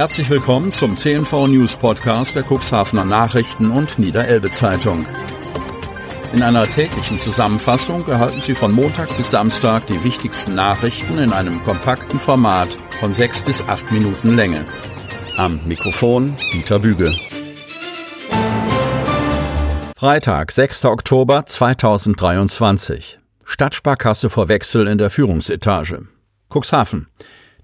Herzlich willkommen zum CNV News Podcast der Cuxhavener Nachrichten und Niederelbe Zeitung. In einer täglichen Zusammenfassung erhalten Sie von Montag bis Samstag die wichtigsten Nachrichten in einem kompakten Format von sechs bis acht Minuten Länge. Am Mikrofon Dieter Büge. Freitag, 6. Oktober 2023. Stadtsparkasse vor Wechsel in der Führungsetage. Cuxhaven.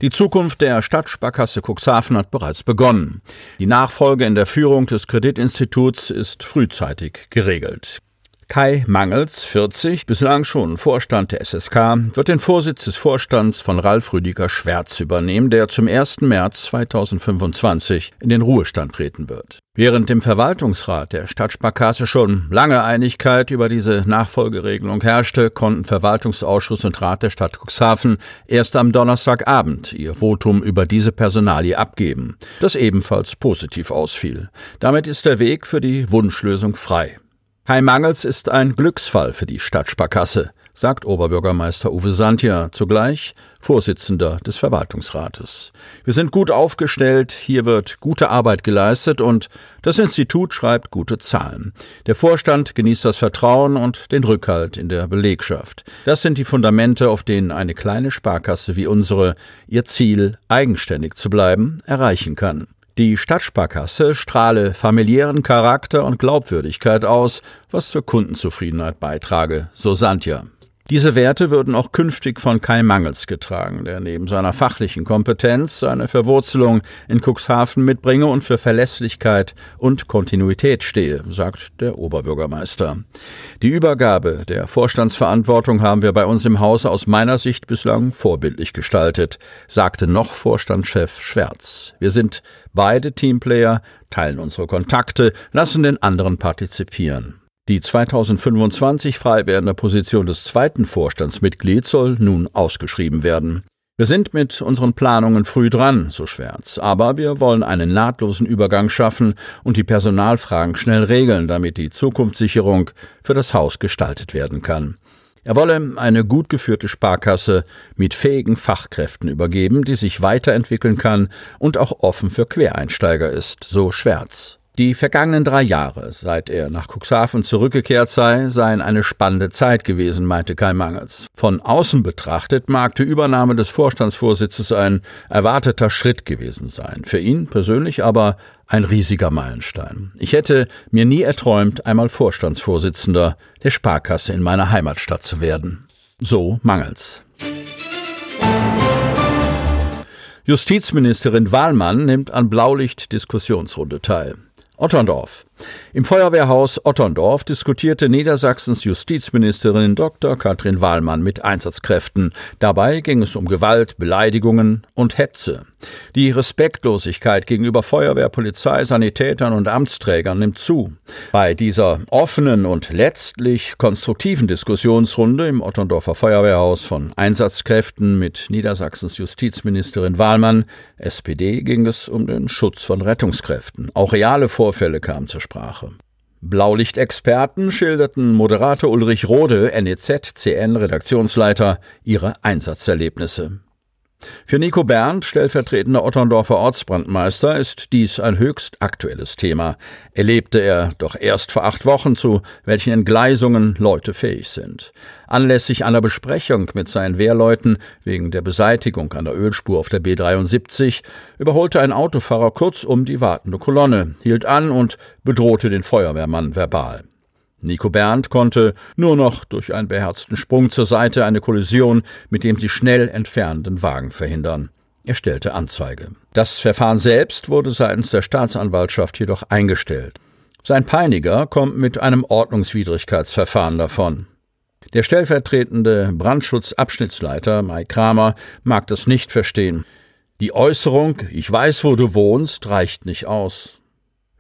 Die Zukunft der Stadtsparkasse Cuxhaven hat bereits begonnen. Die Nachfolge in der Führung des Kreditinstituts ist frühzeitig geregelt. Kai Mangels, 40, bislang schon Vorstand der SSK, wird den Vorsitz des Vorstands von Ralf Rüdiger Schwärz übernehmen, der zum 1. März 2025 in den Ruhestand treten wird. Während im Verwaltungsrat der Stadtsparkasse schon lange Einigkeit über diese Nachfolgeregelung herrschte, konnten Verwaltungsausschuss und Rat der Stadt Cuxhaven erst am Donnerstagabend ihr Votum über diese Personalie abgeben, das ebenfalls positiv ausfiel. Damit ist der Weg für die Wunschlösung frei. Kai Mangels ist ein Glücksfall für die Stadtsparkasse, sagt Oberbürgermeister Uwe Santia, zugleich Vorsitzender des Verwaltungsrates. Wir sind gut aufgestellt, hier wird gute Arbeit geleistet und das Institut schreibt gute Zahlen. Der Vorstand genießt das Vertrauen und den Rückhalt in der Belegschaft. Das sind die Fundamente, auf denen eine kleine Sparkasse wie unsere ihr Ziel, eigenständig zu bleiben, erreichen kann. Die Stadtsparkasse strahle familiären Charakter und Glaubwürdigkeit aus, was zur Kundenzufriedenheit beitrage, so Santja. Diese Werte würden auch künftig von Kai Mangels getragen, der neben seiner fachlichen Kompetenz seine Verwurzelung in Cuxhaven mitbringe und für Verlässlichkeit und Kontinuität stehe, sagt der Oberbürgermeister. Die Übergabe der Vorstandsverantwortung haben wir bei uns im Haus aus meiner Sicht bislang vorbildlich gestaltet, sagte noch Vorstandschef Schwärz. Wir sind beide Teamplayer, teilen unsere Kontakte, lassen den anderen partizipieren. Die 2025 frei werdende Position des zweiten Vorstandsmitglieds soll nun ausgeschrieben werden. Wir sind mit unseren Planungen früh dran, so Schwärz, aber wir wollen einen nahtlosen Übergang schaffen und die Personalfragen schnell regeln, damit die Zukunftssicherung für das Haus gestaltet werden kann. Er wolle eine gut geführte Sparkasse mit fähigen Fachkräften übergeben, die sich weiterentwickeln kann und auch offen für Quereinsteiger ist, so Schwärz. Die vergangenen drei Jahre, seit er nach Cuxhaven zurückgekehrt sei, seien eine spannende Zeit gewesen, meinte Kai Mangels. Von außen betrachtet mag die Übernahme des Vorstandsvorsitzes ein erwarteter Schritt gewesen sein. Für ihn persönlich aber ein riesiger Meilenstein. Ich hätte mir nie erträumt, einmal Vorstandsvorsitzender der Sparkasse in meiner Heimatstadt zu werden. So Mangels. Justizministerin Wahlmann nimmt an Blaulicht-Diskussionsrunde teil. Otterndorf. Im Feuerwehrhaus Otterndorf diskutierte Niedersachsens Justizministerin Dr. Katrin Wahlmann mit Einsatzkräften. Dabei ging es um Gewalt, Beleidigungen und Hetze. Die Respektlosigkeit gegenüber Feuerwehr, Polizei, Sanitätern und Amtsträgern nimmt zu. Bei dieser offenen und letztlich konstruktiven Diskussionsrunde im Otterndorfer Feuerwehrhaus von Einsatzkräften mit Niedersachsens Justizministerin Wahlmann, SPD, ging es um den Schutz von Rettungskräften. Auch reale Vorfälle kamen zur Sprache. Blaulichtexperten schilderten Moderator Ulrich Rode, NEZ-CN-Redaktionsleiter, ihre Einsatzerlebnisse. Für Nico Berndt, stellvertretender Otterndorfer Ortsbrandmeister, ist dies ein höchst aktuelles Thema. Erlebte er doch erst vor acht Wochen, zu welchen Entgleisungen Leute fähig sind. Anlässlich einer Besprechung mit seinen Wehrleuten wegen der Beseitigung einer Ölspur auf der B73 überholte ein Autofahrer kurzum die wartende Kolonne, hielt an und bedrohte den Feuerwehrmann verbal. Nico Berndt konnte nur noch durch einen beherzten Sprung zur Seite eine Kollision mit dem sich schnell entfernenden Wagen verhindern. Er stellte Anzeige. Das Verfahren selbst wurde seitens der Staatsanwaltschaft jedoch eingestellt. Sein Peiniger kommt mit einem Ordnungswidrigkeitsverfahren davon. Der stellvertretende Brandschutzabschnittsleiter Mai Kramer mag das nicht verstehen. Die Äußerung Ich weiß, wo du wohnst reicht nicht aus.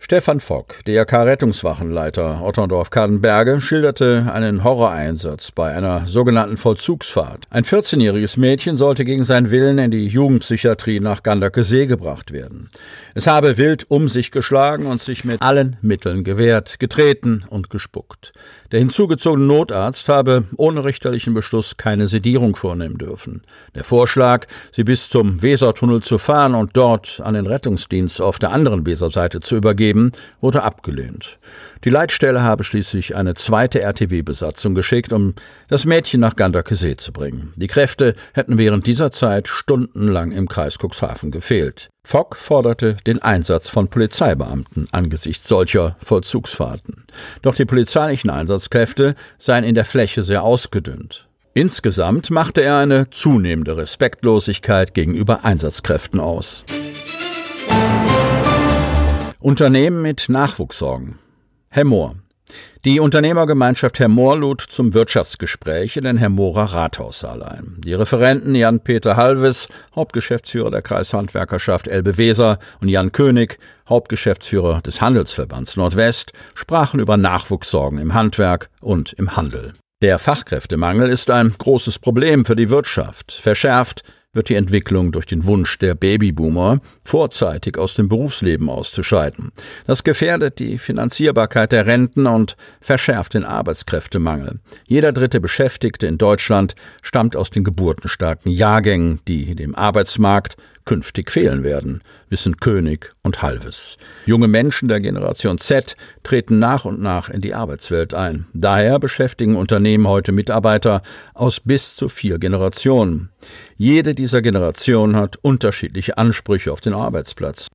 Stefan Fock, DRK-Rettungswachenleiter Otterndorf-Kadenberge, schilderte einen Horroreinsatz bei einer sogenannten Vollzugsfahrt. Ein 14-jähriges Mädchen sollte gegen seinen Willen in die Jugendpsychiatrie nach Gandakesee gebracht werden. Es habe wild um sich geschlagen und sich mit allen Mitteln gewehrt, getreten und gespuckt. Der hinzugezogene Notarzt habe ohne richterlichen Beschluss keine Sedierung vornehmen dürfen. Der Vorschlag, sie bis zum Wesertunnel zu fahren und dort an den Rettungsdienst auf der anderen Weserseite zu übergeben, geben, wurde abgelehnt. Die Leitstelle habe schließlich eine zweite RTW-Besatzung geschickt, um das Mädchen nach Gandakesee zu bringen. Die Kräfte hätten während dieser Zeit stundenlang im Kreis Cuxhaven gefehlt. Fock forderte den Einsatz von Polizeibeamten angesichts solcher Vollzugsfahrten. Doch die polizeilichen Einsatzkräfte seien in der Fläche sehr ausgedünnt. Insgesamt machte er eine zunehmende Respektlosigkeit gegenüber Einsatzkräften aus. Unternehmen mit Nachwuchssorgen. Herr Mohr. Die Unternehmergemeinschaft Herr Mohr lud zum Wirtschaftsgespräch in den Herr Mohrer Rathaussaal ein. Die Referenten Jan-Peter Halves, Hauptgeschäftsführer der Kreishandwerkerschaft Elbe-Weser und Jan König, Hauptgeschäftsführer des Handelsverbands Nordwest, sprachen über Nachwuchssorgen im Handwerk und im Handel. Der Fachkräftemangel ist ein großes Problem für die Wirtschaft, verschärft wird die Entwicklung durch den Wunsch der Babyboomer, vorzeitig aus dem Berufsleben auszuscheiden. Das gefährdet die Finanzierbarkeit der Renten und verschärft den Arbeitskräftemangel. Jeder dritte Beschäftigte in Deutschland stammt aus den geburtenstarken Jahrgängen, die dem Arbeitsmarkt künftig fehlen werden, wissen König und Halves. Junge Menschen der Generation Z treten nach und nach in die Arbeitswelt ein. Daher beschäftigen Unternehmen heute Mitarbeiter aus bis zu vier Generationen. Jede dieser Generationen hat unterschiedliche Ansprüche auf den Arbeitsplatz.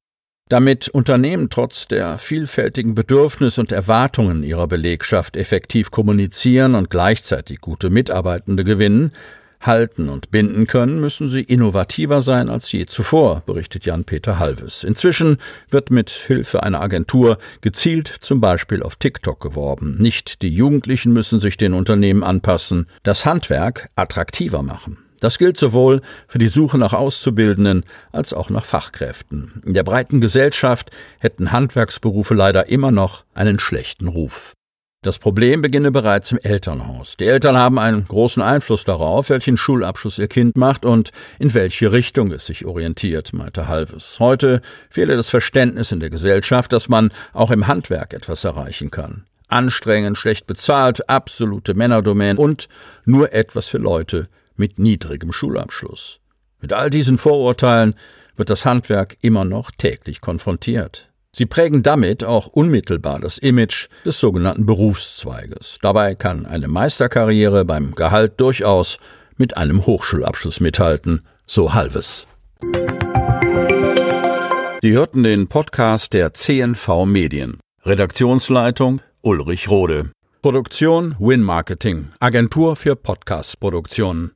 Damit Unternehmen trotz der vielfältigen Bedürfnisse und Erwartungen ihrer Belegschaft effektiv kommunizieren und gleichzeitig gute Mitarbeitende gewinnen, halten und binden können, müssen sie innovativer sein als je zuvor, berichtet Jan-Peter Halves. Inzwischen wird mit Hilfe einer Agentur gezielt zum Beispiel auf TikTok geworben. Nicht die Jugendlichen müssen sich den Unternehmen anpassen, das Handwerk attraktiver machen. Das gilt sowohl für die Suche nach Auszubildenden als auch nach Fachkräften. In der breiten Gesellschaft hätten Handwerksberufe leider immer noch einen schlechten Ruf. Das Problem beginne bereits im Elternhaus. Die Eltern haben einen großen Einfluss darauf, welchen Schulabschluss ihr Kind macht und in welche Richtung es sich orientiert, meinte Halves. Heute fehle das Verständnis in der Gesellschaft, dass man auch im Handwerk etwas erreichen kann. Anstrengend, schlecht bezahlt, absolute Männerdomäne und nur etwas für Leute mit niedrigem Schulabschluss. Mit all diesen Vorurteilen wird das Handwerk immer noch täglich konfrontiert. Sie prägen damit auch unmittelbar das Image des sogenannten Berufszweiges. Dabei kann eine Meisterkarriere beim Gehalt durchaus mit einem Hochschulabschluss mithalten, so Halves. Sie hörten den Podcast der CNV Medien. Redaktionsleitung Ulrich Rode. Produktion Win Marketing, Agentur für Podcast-Produktionen.